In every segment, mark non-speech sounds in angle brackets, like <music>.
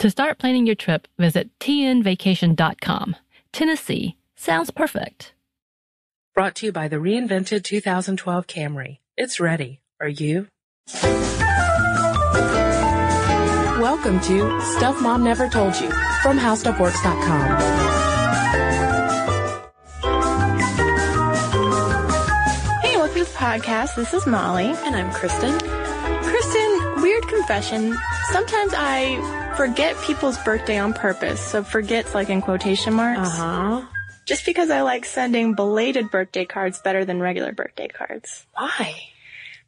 To start planning your trip, visit tnvacation.com. Tennessee sounds perfect. Brought to you by the reinvented 2012 Camry. It's ready. Are you? Welcome to Stuff Mom Never Told You from HowStuffWorks.com. Hey, welcome to the podcast. This is Molly. And I'm Kristen. Confession. Sometimes I forget people's birthday on purpose. So forget's like in quotation marks. Uh huh. Just because I like sending belated birthday cards better than regular birthday cards. Why?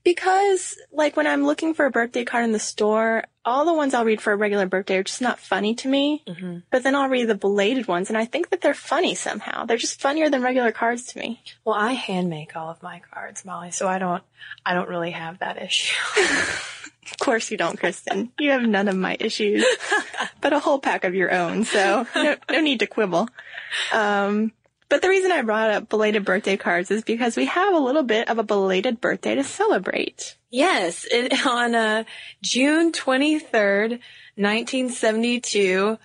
Because, like, when I'm looking for a birthday card in the store, all the ones I'll read for a regular birthday are just not funny to me. Mm-hmm. But then I'll read the belated ones, and I think that they're funny somehow. They're just funnier than regular cards to me. Well, I hand make all of my cards, Molly, so I don't, I don't really have that issue. <laughs> Of course you don't, Kristen. You have none of my issues, <laughs> but a whole pack of your own, so no, no need to quibble. Um, but the reason I brought up belated birthday cards is because we have a little bit of a belated birthday to celebrate. yes, it, on uh, June 23rd, 1972,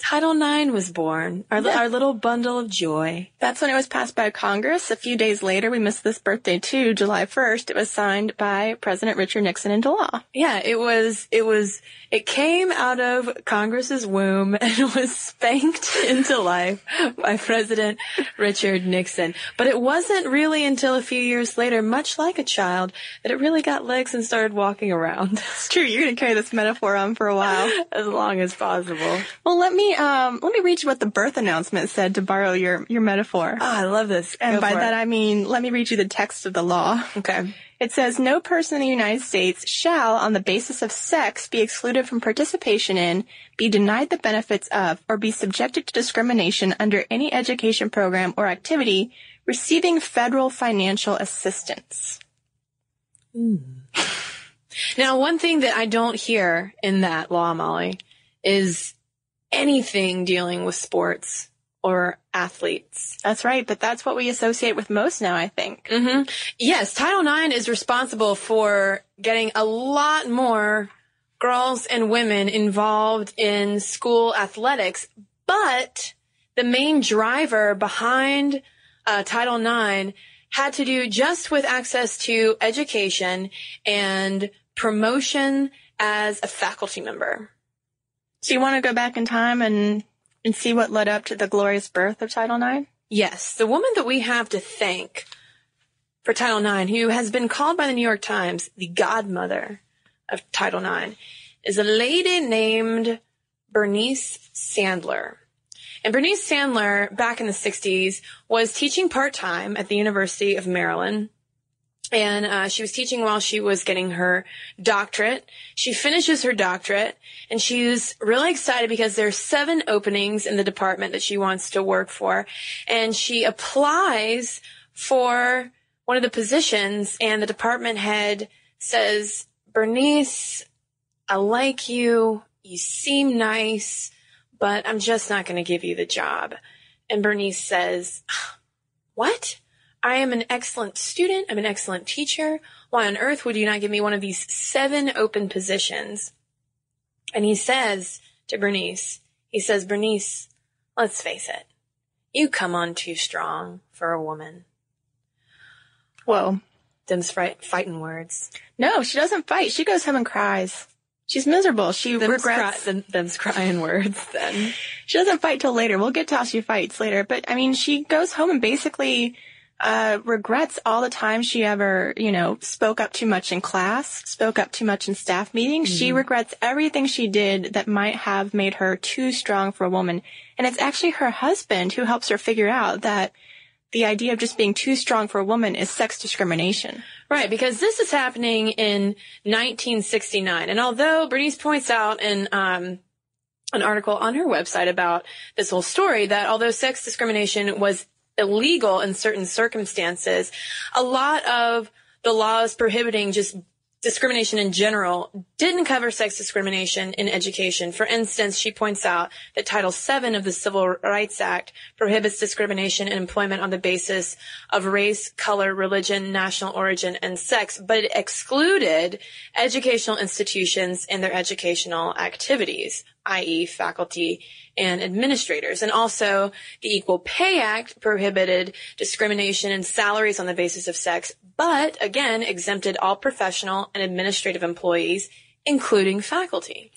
Title IX was born. Our, Yeah. our little bundle of joy. That's when it was passed by Congress. A few days later, we missed this birthday too, July 1st. It was signed by President Richard Nixon into law. Yeah, it was, it was, it came out of Congress's womb <laughs> and was spanked <laughs> into life by President Richard Nixon. But it wasn't really until a few years later, much like a child, that it really got legs and started walking around It's true. You're going to carry this metaphor on for a while. <laughs> as long as possible. Well, let me, um, let me read you what the birth announcement said to borrow your, your metaphor. Oh, I love this. And Go by that it. I mean, let me read you the text of the law. okay. It says, no person in the United States shall, on the basis of sex, be excluded from participation in, be denied the benefits of, or be subjected to discrimination under any education program or activity receiving federal financial assistance. <laughs> Now, one thing that I don't hear in that law, Molly, is anything dealing with sports or athletes. That's right, but that's what we associate with most now, I think. hmm Yes, Title IX is responsible for getting a lot more girls and women involved in school athletics, but the main driver behind uh, Title IX had to do just with access to education and promotion as a faculty member. So you want to go back in time and, and see what led up to the glorious birth of Title IX? Yes, the woman that we have to thank for Title IX, who has been called by the New York Times the godmother of Title IX, is a lady named Bernice Sandler. And Bernice Sandler, back in the 60s, was teaching part-time at the University of Maryland. And uh, she was teaching while she was getting her doctorate. She finishes her doctorate, and she's really excited because there's seven openings in the department that she wants to work for. And she applies for one of the positions, and the department head says, Bernice, I like you. You seem nice, but I'm just not going to give you the job. And Bernice says, What? I am an excellent student. I'm an excellent teacher. Why on earth would you not give me one of these seven open positions? And he says to Bernice. He says, Bernice, let's face it. You come on too strong for a woman. Whoa. Them's fright, fighting words. No, she doesn't fight. She goes home and cries. She's miserable. She Them's, regrets. cry, them, them's crying words then. She doesn't fight till later. We'll get to how she fights later. But I mean, she goes home and basically uh, regrets all the time she ever, you know, spoke up too much in class, spoke up too much in staff meetings. She regrets everything she did that might have made her too strong for a woman. And it's actually her husband who helps her figure out that the idea of just being too strong for a woman is sex discrimination. Right, because this is happening in 1969. And although Bernice points out in um, an article on her website about this whole story that although sex discrimination was illegal in certain circumstances, a lot of the laws prohibiting just discrimination in general didn't cover sex discrimination in education. For instance, she points out that Title VII of the Civil Rights Act prohibits discrimination in employment on the basis of race, color, religion, national origin, and sex, but it excluded educational institutions and their educational activities, i.e. faculty and administrators. And also the Equal Pay Act prohibited discrimination in salaries on the basis of sex, but again exempted all professional and administrative employees, including faculty.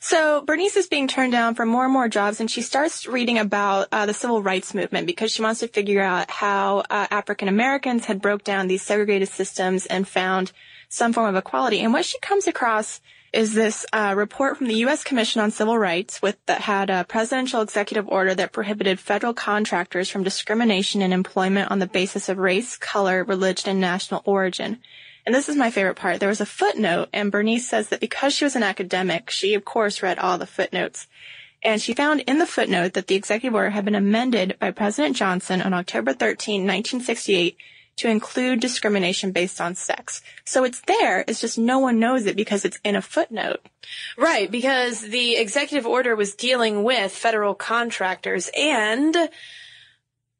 So Bernice is being turned down for more and more jobs, and she starts reading about uh, the civil rights movement because she wants to figure out how uh, African Americans had broke down these segregated systems and found some form of equality. And what she comes across is this uh, report from the U.S. Commission on Civil Rights with that had a presidential executive order that prohibited federal contractors from discrimination in employment on the basis of race, color, religion, and national origin. And this is my favorite part. There was a footnote, and Bernice says that because she was an academic, she of course read all the footnotes. And she found in the footnote that the executive order had been amended by President Johnson on October 13, 1968 to include discrimination based on sex. So it's there, it's just no one knows it because it's in a footnote. Right, because the executive order was dealing with federal contractors and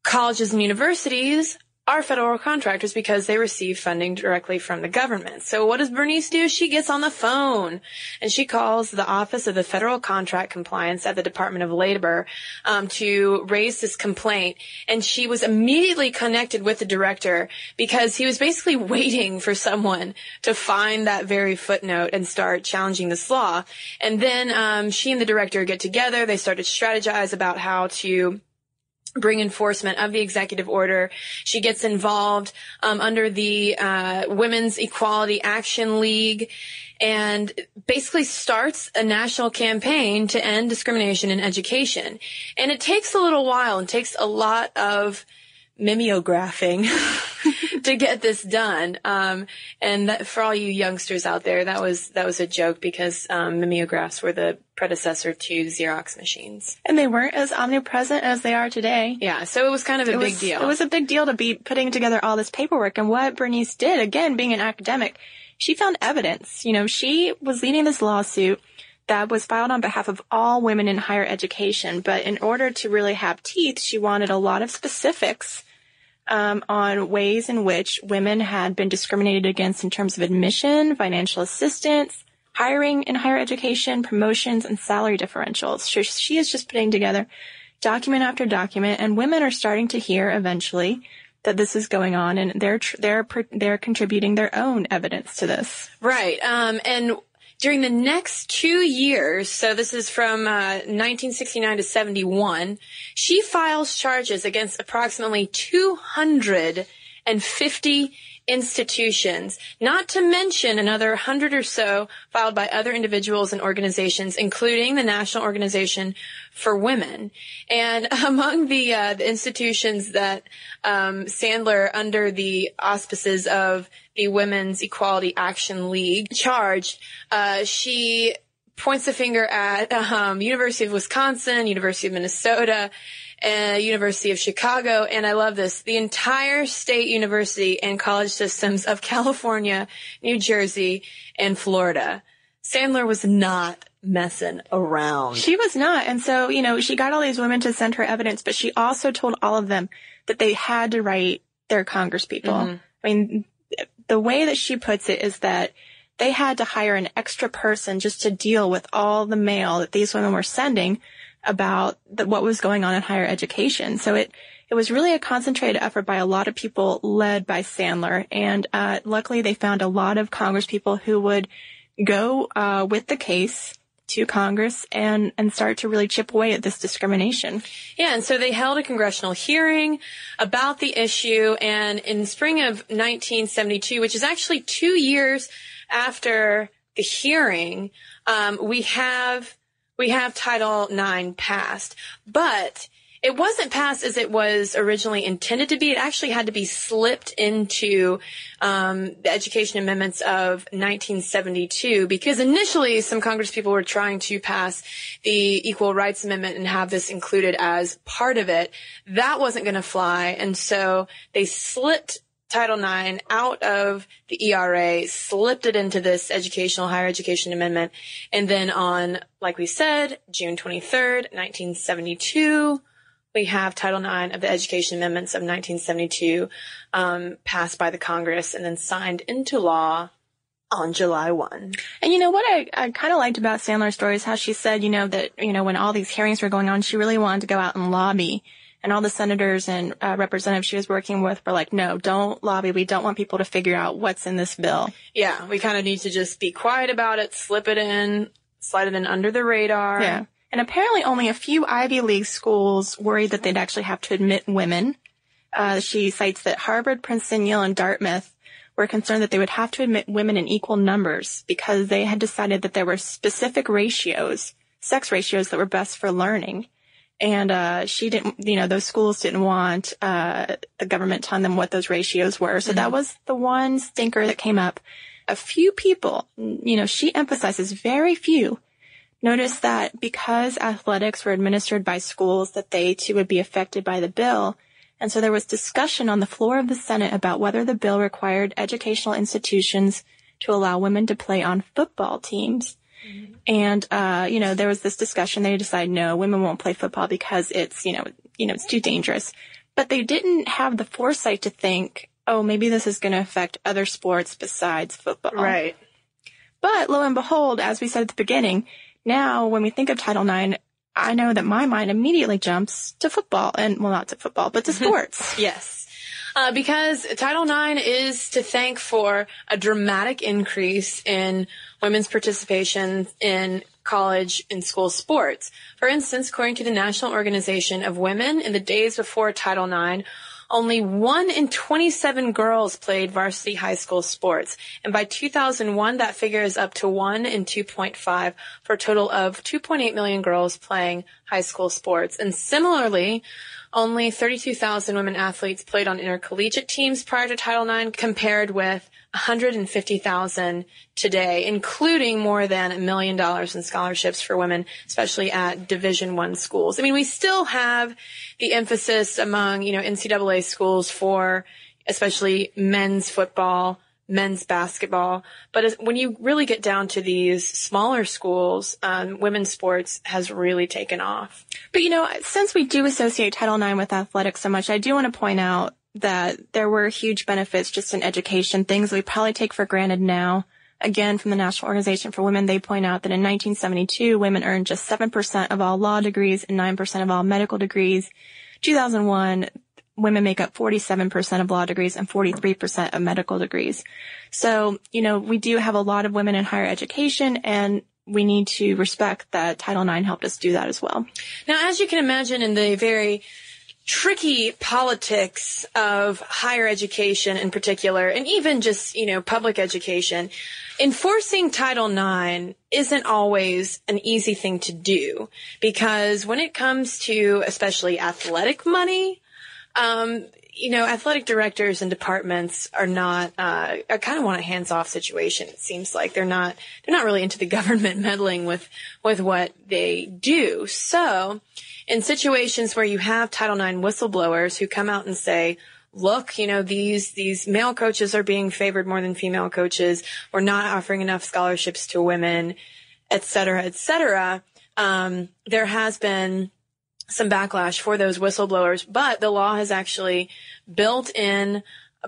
colleges and universities are federal contractors because they receive funding directly from the government. So what does Bernice do? She gets on the phone and she calls the Office of the Federal Contract Compliance at the Department of Labor um, to raise this complaint. And she was immediately connected with the director because he was basically <laughs> waiting for someone to find that very footnote and start challenging this law. And then um, she and the director get together. They start to strategize about how to bring enforcement of the executive order. She gets involved um, under the uh, Women's Equality Action League and basically starts a national campaign to end discrimination in education. And it takes a little while and takes a lot of mimeographing <laughs> to get this done. Um, and that, for all you youngsters out there, that was that was a joke because um, mimeographs were the predecessor to Xerox machines. And they weren't as omnipresent as they are today. Yeah, so it was kind of a it big was, deal. It was a big deal to be putting together all this paperwork. And what Bernice did, again, being an academic, she found evidence. You know, she was leading this lawsuit that was filed on behalf of all women in higher education. But in order to really have teeth, she wanted a lot of specifics um, on ways in which women had been discriminated against in terms of admission, financial assistance, hiring in higher education, promotions, and salary differentials. So she is just putting together document after document, and women are starting to hear eventually that this is going on, and they're they're they're contributing their own evidence to this. Right. Um, and during the next two years, so this is from uh, 1969 to 71, she files charges against approximately 250 institutions, not to mention another 100 or so filed by other individuals and organizations, including the National Organization for Women. And <laughs> among the, uh, the institutions that um, Sandler, under the auspices of the Women's Equality Action League, charged, uh, she points the finger at um, University of Wisconsin, University of Minnesota, and University of Chicago, and I love this, the entire state university and college systems of <laughs> California, New Jersey, and Florida. Sandler was not messing around. She was not. And so, you know, she got all these women to send her evidence, but she also told all of them that they had to write their congresspeople. Mm-hmm. I mean, the way that she puts it is that they had to hire an extra person just to deal with all the mail that these women were sending about the, what was going on in higher education. So it, it was really a concentrated effort by a lot of people led by Sandler. And, uh, luckily they found a lot of Congress people who would go, uh, with the case to Congress and, and start to really chip away at this discrimination. Yeah, and so they held a congressional hearing about the issue and in spring of 1972, which is actually two years after the hearing, um, we have we have Title IX passed, but it wasn't passed as it was originally intended to be. It actually had to be slipped into um, the Education Amendments of 1972 because initially some Congress people were trying to pass the Equal Rights Amendment and have this included as part of it. That wasn't going to fly, and so they slipped Title IX out of the ERA, slipped it into this educational higher education amendment. And then on, like we said, June 23rd, 1972, we have Title IX of the Education Amendments of 1972 um, passed by the Congress and then signed into law on July 1. And you know what I, I kind of liked about Sandler's story is how she said, you know, that, you know, when all these hearings were going on, she really wanted to go out and lobby and all the senators and uh, representatives she was working with were like, no, don't lobby. We don't want people to figure out what's in this bill. Yeah, we kind of need to just be quiet about it, slip it in, slide it in under the radar. Yeah. And apparently only a few Ivy League schools worried that they'd actually have to admit women. Uh, she cites that Harvard, Princeton, Yale, and Dartmouth were concerned that they would have to admit women in equal numbers because they had decided that there were specific ratios, sex ratios that were best for learning and uh, she didn't, you know, those schools didn't want uh, the government telling them what those ratios were. So mm-hmm. that was the one stinker that came up. A few people, you know, she emphasizes very few, noticed that because athletics were administered by schools, that they too would be affected by the bill. And so there was discussion on the floor of the Senate about whether the bill required educational institutions to allow women to play on football teams. And, uh, you know, there was this discussion. They decided, no, women won't play football because it's, you know, you know, it's too dangerous. But they didn't have the foresight to think, oh, maybe this is going to affect other sports besides football. Right. But lo and behold, as we said at the beginning, now when we think of Title IX, I know that my mind immediately jumps to football and, well, not to football, but to <laughs> sports. yes. Uh, because Title IX is to thank for a dramatic increase in women's participation in college and school sports. For instance, according to the National Organization of Women, in the days before Title IX, only 1 in 27 girls played varsity high school sports. And by 2001, that figure is up to 1 in 2.5 for a total of 2.8 million girls playing high school sports. And similarly, only 32,000 women athletes played on intercollegiate teams prior to Title IX compared with 150,000 today, including more than a million dollars in scholarships for women, especially at Division One schools. I mean, we still have the emphasis among, you know, NCAA schools for especially men's football, men's basketball. But when you really get down to these smaller schools, um, women's sports has really taken off. But you know, since we do associate Title IX with athletics so much, I do want to point out that there were huge benefits just in education, things we probably take for granted now. Again, from the National Organization for Women, they point out that in 1972, women earned just 7% of all law degrees and 9% of all medical degrees. 2001, women make up 47% of law degrees and 43% of medical degrees. So, you know, we do have a lot of women in higher education and we need to respect that Title IX helped us do that as well. Now, as you can imagine in the very tricky politics of higher education in particular, and even just, you know, public education, enforcing Title IX isn't always an easy thing to do because when it comes to especially athletic money, um, you know, athletic directors and departments are not, uh, I kind of want a hands-off situation. It seems like they're not, they're not really into the <laughs> government meddling with, with what they do. So, in situations where you have Title IX whistleblowers who come out and say, look, you know, these, these male coaches are being favored more than female coaches. We're not offering enough scholarships to women, et cetera, et cetera. Um, there has been some backlash for those whistleblowers, but the law has actually built in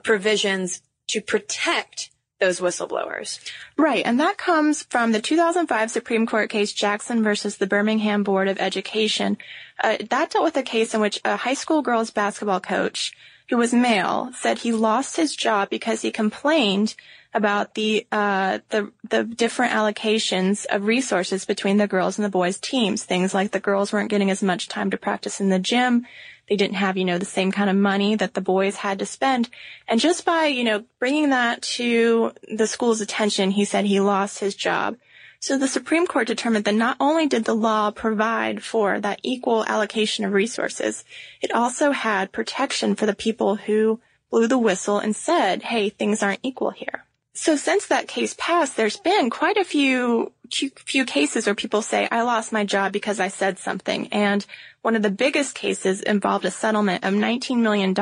provisions to protect those whistleblowers. Right, and that comes from the 2005 Supreme Court case Jackson versus the Birmingham Board of Education. Uh, that dealt with a case in which a high school girls basketball coach who was male said he lost his job because he complained about the uh, the the different allocations of resources between the girls and the boys teams. Things like the girls weren't getting as much time to practice in the gym. They didn't have, you know, the same kind of money that the boys had to spend. And just by, you know, bringing that to the school's attention, he said he lost his job. So the Supreme Court determined that not only did the law provide for that equal allocation of resources, it also had protection for the people who blew the whistle and said, hey, things aren't equal here. So since that case passed, there's been quite a few few cases where people say, I lost my job because I said something. And one of the biggest cases involved a settlement of $19 million.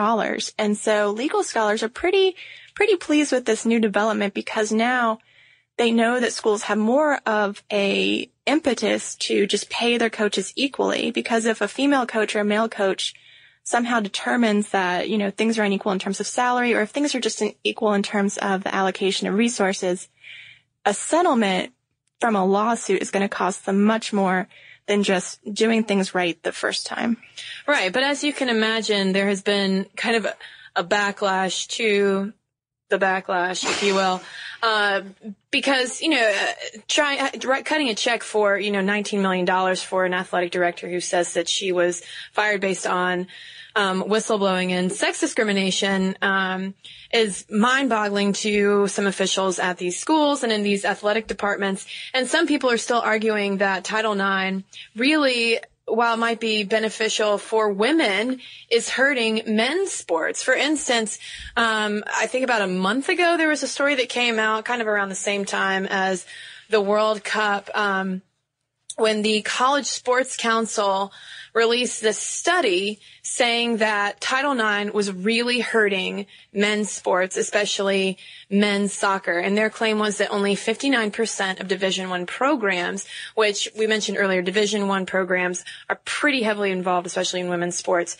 And so legal scholars are pretty, pretty pleased with this new development because now they know that schools have more of a impetus to just pay their coaches equally. Because if a female coach or a male coach somehow determines that, you know, things are unequal in terms of salary or if things are just equal in terms of the allocation of resources, a settlement from a lawsuit is going to cost them much more than just doing things right the first time. Right. But as you can imagine, there has been kind of a, a backlash to the backlash, if you will, uh, because you know, trying cutting a check for you know 19 million dollars for an athletic director who says that she was fired based on um, whistleblowing and sex discrimination um, is mind-boggling to some officials at these schools and in these athletic departments. And some people are still arguing that Title IX really while it might be beneficial for women, is hurting men's sports. For instance, um, I think about a month ago there was a story that came out kind of around the same time as the World Cup um, when the College Sports Council released this study saying that Title IX was really hurting men's sports, especially men's soccer. And their claim was that only 59% of Division One programs, which we mentioned earlier, Division One programs are pretty heavily involved, especially in women's sports.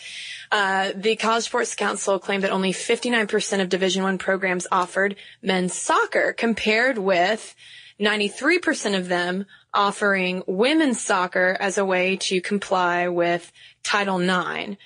Uh, the College Sports Council claimed that only 59% of Division One programs offered men's soccer, compared with 93% of them offering women's soccer as a way to comply with Title IX.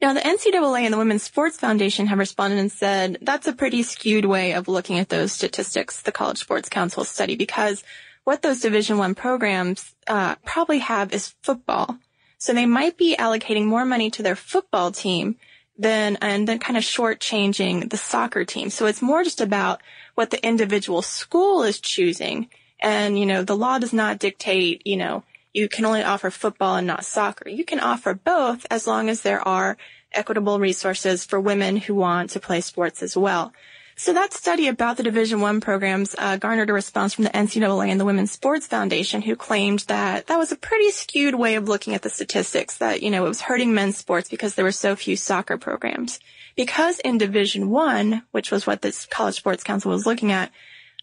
Now, the NCAA and the Women's Sports Foundation have responded and said that's a pretty skewed way of looking at those statistics, the College Sports Council study, because what those Division One programs uh, probably have is football. So they might be allocating more money to their football team than and then kind of shortchanging the soccer team. So it's more just about what the individual school is choosing and, you know, the law does not dictate, you know, you can only offer football and not soccer. You can offer both as long as there are equitable resources for women who want to play sports as well. So that study about the Division One programs uh, garnered a response from the NCAA and the Women's Sports Foundation, who claimed that that was a pretty skewed way of looking at the statistics. That you know it was hurting men's sports because there were so few soccer programs. Because in Division One, which was what this College Sports Council was looking at,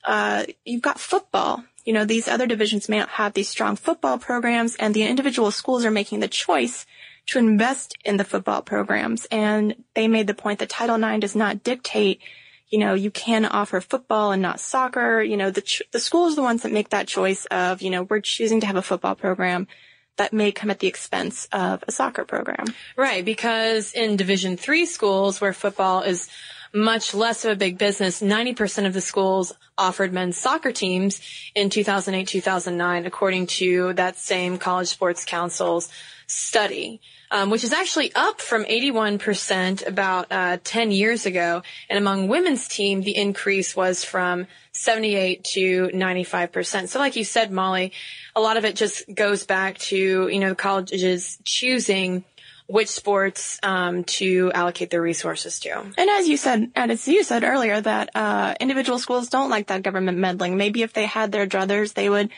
uh, you've got football, you know, these other divisions may not have these strong football programs and the individual schools are making the choice to invest in the football programs. And they made the point that Title IX does not dictate, you know, you can offer football and not soccer. You know, the, ch- the schools are the ones that make that choice of, you know, we're choosing to have a football program that may come at the expense of a soccer program. Right. Because in Division three schools where football is much less of a big business. 90% of the schools offered men's soccer teams in 2008, 2009, according to that same College Sports Council's study. Um, which is actually up from 81% about uh, 10 years ago. And among women's team, the increase was from 78 to 95%. So like you said, Molly, a lot of it just goes back to, you know, colleges choosing which sports um, to allocate their resources to. And as you said, and as you said earlier, that uh, individual schools don't like that government meddling. Maybe if they had their druthers, they would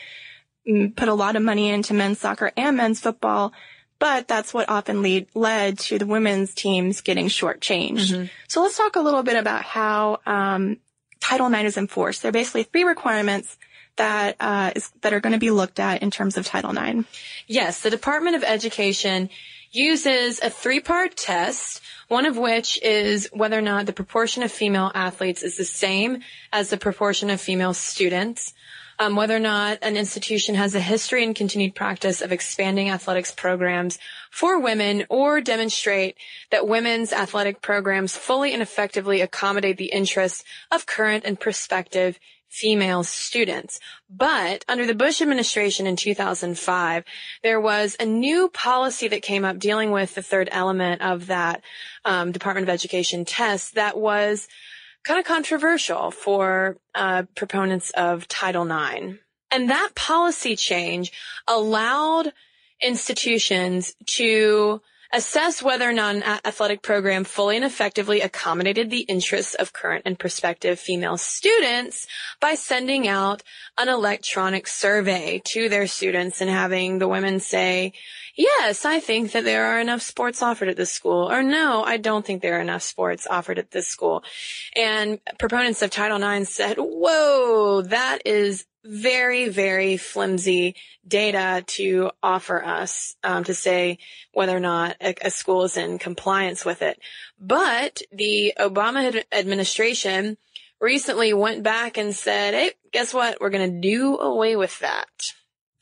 mm, put a lot of money into men's soccer and men's football. But that's what often lead, led to the women's teams getting shortchanged. Mm-hmm. So let's talk a little bit about how um, Title IX is enforced. There are basically three requirements that uh, is, that are going to be looked at in terms of Title IX. Yes, the Department of Education uses a three-part test, one of which is whether or not the proportion of female athletes is the same as the proportion of female students um, whether or not an institution has a history and continued practice of expanding athletics programs for women or demonstrate that women's athletic programs fully and effectively accommodate the interests of current and prospective female students. But under the Bush administration in 2005, there was a new policy that came up dealing with the third element of that um, Department of Education test that was kind of controversial for uh, proponents of Title IX. And that policy change allowed institutions to assess whether or not an athletic program fully and effectively accommodated the interests of current and prospective female students by sending out an electronic survey to their students and having the women say, yes, I think that there are enough sports offered at this school, or no, I don't think there are enough sports offered at this school. And proponents of Title IX said, whoa, that is very, very flimsy data to offer us um, to say whether or not a, a, school is in compliance with it. But the Obama administration recently went back and said, hey, guess what? We're going to do away with that.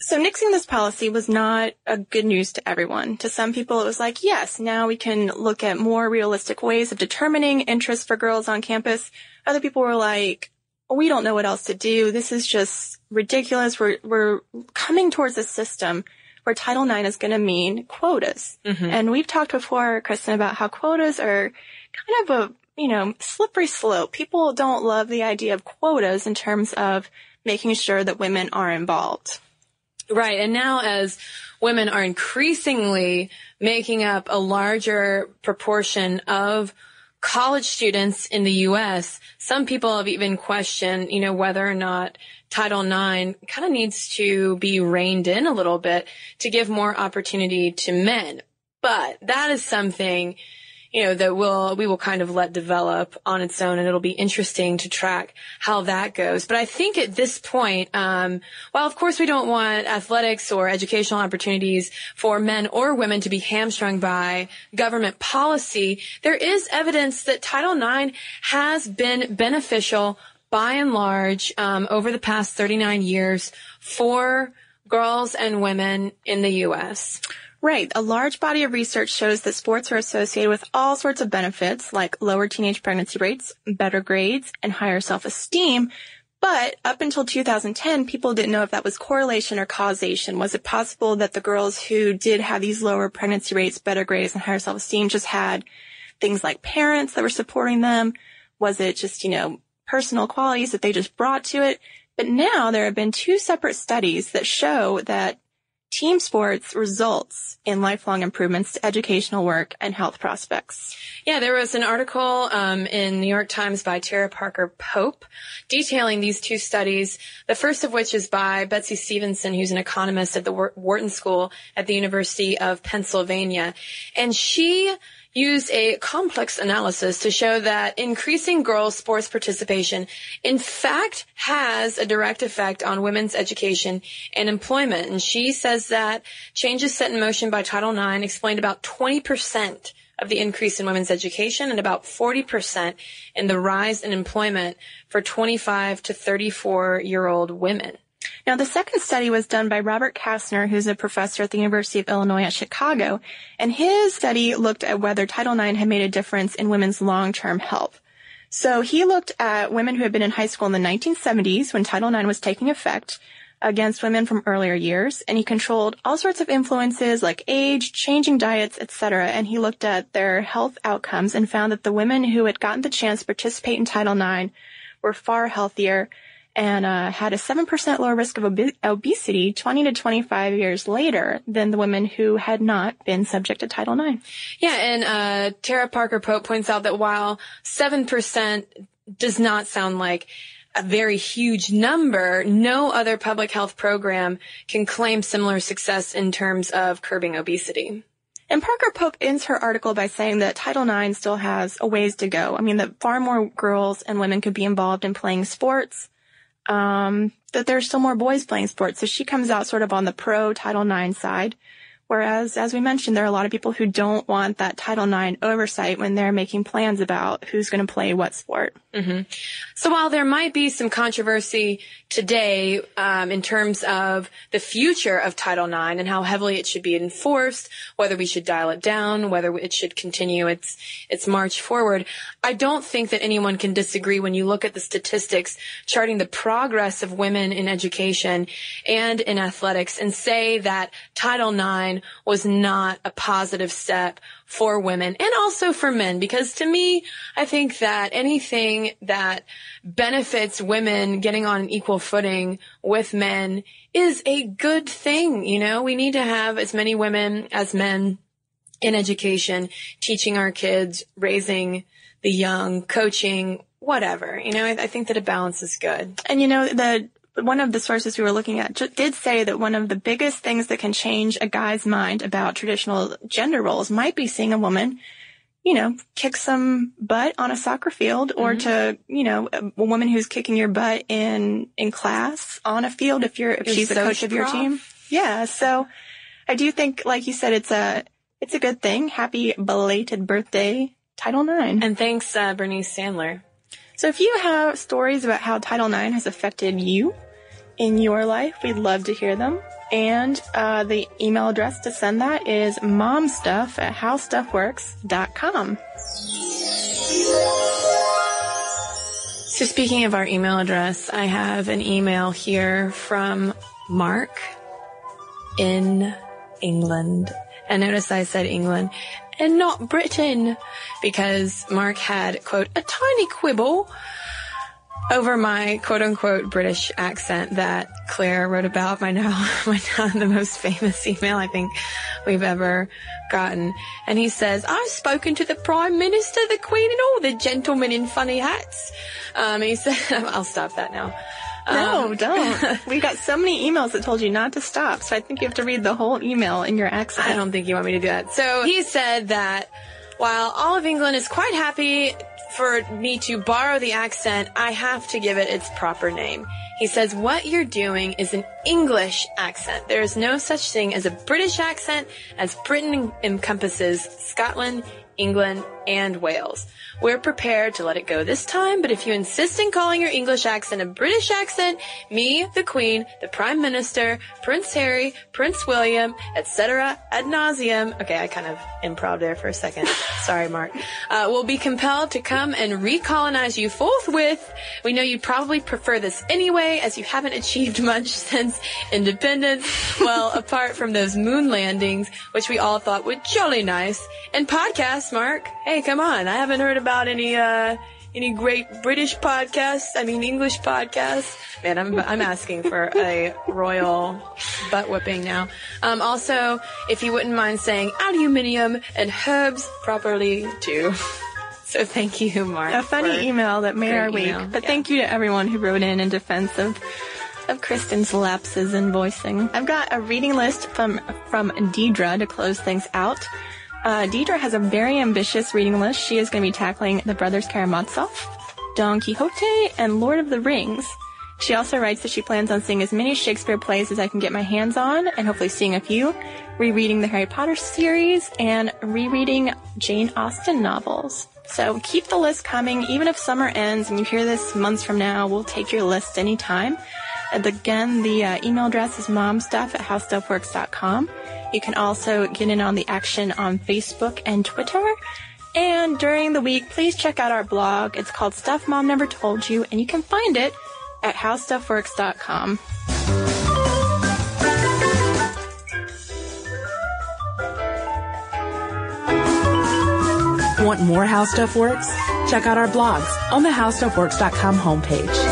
So nixing this policy was not a good news to everyone. To some people, it was like, yes, now we can look at more realistic ways of determining interest for girls on campus. Other people were like, we don't know what else to do. This is just ridiculous. We're, we're coming towards a system where Title IX is going to mean quotas. Mm-hmm. And we've talked before, Kristen, about how quotas are kind of a, you know, slippery slope. People don't love the idea of quotas in terms of making sure that women are involved. Right. And now as women are increasingly making up a larger proportion of college students in the U.S., some people have even questioned, you know, whether or not Title IX kind of needs to be reined in a little bit to give more opportunity to men. But that is something you know, that will, we will kind of let develop on its own and it'll be interesting to track how that goes. But I think at this point, um, while of course we don't want athletics or educational opportunities for men or women to be hamstrung by government policy, there is evidence that Title IX has been beneficial by and large, um, over the past 39 years for girls and women in the U.S. Right. A large body of research shows that sports are associated with all sorts of benefits like lower teenage pregnancy rates, better grades, and higher self-esteem. But up until 2010, people didn't know if that was correlation or causation. Was it possible that the girls who did have these lower pregnancy rates, better grades, and higher self-esteem just had things like parents that were supporting them? Was it just, you know, personal qualities that they just brought to it? But now there have been two separate studies that show that team sports results in lifelong improvements to educational work and health prospects. Yeah, there was an article um, in New York Times by Tara Parker Pope detailing these two studies. The first of which is by Betsy Stevenson, who's an economist at the Wharton School at the University of Pennsylvania, and she used a complex analysis to show that increasing girls' sports participation in fact has a direct effect on women's education and employment. And she says that changes set in motion by Title IX explained about 20% of the increase in women's education and about 40% in the rise in employment for 25 to 34 year old women. Now, the second study was done by Robert Kaestner, who's a professor at the University of Illinois at Chicago, and his study looked at whether Title IX had made a difference in women's long-term health. So he looked at women who had been in high school in the 1970s when Title IX was taking effect against women from earlier years, and he controlled all sorts of influences like age, changing diets, etc. And he looked at their health outcomes and found that the women who had gotten the chance to participate in Title IX were far healthier and uh, had a 7% lower risk of ob- obesity 20 to 25 years later than the women who had not been subject to Title IX. Yeah, and uh, Tara Parker Pope points out that while 7% does not sound like a very huge number, no other public health program can claim similar success in terms of curbing obesity. And Parker Pope ends her article by saying that Title IX still has a ways to go. I mean, that far more girls and women could be involved in playing sports, um, that there's still more boys playing sports. So she comes out sort of on the pro Title IX side, Whereas, as we mentioned, there are a lot of people who don't want that Title IX oversight when they're making plans about who's going to play what sport. Mm-hmm. So while there might be some controversy today um, in terms of the future of Title IX and how heavily it should be enforced, whether we should dial it down, whether it should continue its its march forward, I don't think that anyone can disagree when you look at the statistics charting the progress of women in education and in athletics and say that Title IX was not a positive step for women and also for men because to me, I think that anything that benefits women getting on an equal footing with men is a good thing. You know, we need to have as many women as men in education, teaching our kids, raising the young, coaching, whatever. You know, I, I think that a balance is good. And you know, the one of the sources we were looking at did say that one of the biggest things that can change a guy's mind about traditional gender roles might be seeing a woman, you know, kick some butt on a soccer field or mm-hmm. to, you know, a, a, woman who's kicking your butt in, in class on a field if you're, if she's a coach of your team. Yeah. So I do think, like you said, it's a, it's a good thing. Happy belated birthday, Title IX. And thanks, uh, Bernice Sandler. So if you have stories about how Title IX has affected you in your life, we'd love to hear them. And uh, the email address to send that is momstuff at howstuffworks.com. So speaking of our email address, I have an email here from Mark in England. And notice I said England and not Britain because Mark had, quote, a tiny quibble over my quote unquote British accent that Claire wrote about my now, my now the most famous email I think we've ever gotten. And he says, I've spoken to the Prime Minister, the Queen, and all the gentlemen in funny hats. Um, he <laughs> said, I'll stop that now. No, um, don't. <laughs> we got so many emails that told you not to stop. So I think you have to read the whole email in your accent. I don't think you want me to do that. So he said that while all of England is quite happy for me to borrow the accent, I have to give it its proper name. He says, what you're doing is an English accent. There is no such thing as a British accent as Britain encompasses Scotland, England, and Wales. We're prepared to let it go this time, but if you insist in calling your English accent a British accent, me, the Queen, the Prime Minister, Prince Harry, Prince William, etc., ad nauseum. Okay, I kind of improv there for a second. <laughs> Sorry, Mark. Uh, will be compelled to come and recolonize you forthwith. We know you'd probably prefer this anyway, as you haven't achieved <laughs> much since independence. Well, <laughs> apart from those moon landings, which we all thought were jolly nice, and podcasts, Mark. Hey, come on. I haven't heard about any, uh, any great British podcasts. I mean, English podcasts. Man, I'm, I'm asking for a royal butt whipping now. Um, also, if you wouldn't mind saying aluminium and herbs properly too. <laughs> So thank you, Mark. A funny email that made our week. Email. But yeah. thank you to everyone who wrote in in defense of of Kristen's lapses in voicing. I've got a reading list from from Deidre to close things out. Uh, Deidre has a very ambitious reading list. She is going to be tackling The Brothers Karamazov, Don Quixote, and Lord of the Rings. She also writes that she plans on seeing as many Shakespeare plays as I can get my hands on, and hopefully seeing a few, rereading the Harry Potter series, and rereading Jane Austen novels. So keep the list coming. Even if summer ends and you hear this months from now, we'll take your list anytime. Again, the uh, email address is momstuff at howstuffworks.com. You can also get in on the action on Facebook and Twitter. And during the week, please check out our blog. It's called Stuff Mom Never Told You, and you can find it at howstuffworks.com. Want more How Stuff Works? Check out our blogs on the howstuffworks.com homepage.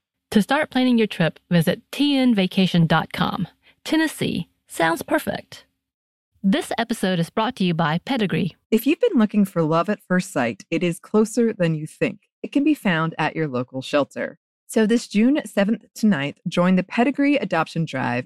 To start planning your trip, visit tnvacation.com. Tennessee sounds perfect. This episode is brought to you by Pedigree. If you've been looking for love at first sight, it is closer than you think. It can be found at your local shelter. So this June 7th to 9th, join the Pedigree Adoption Drive,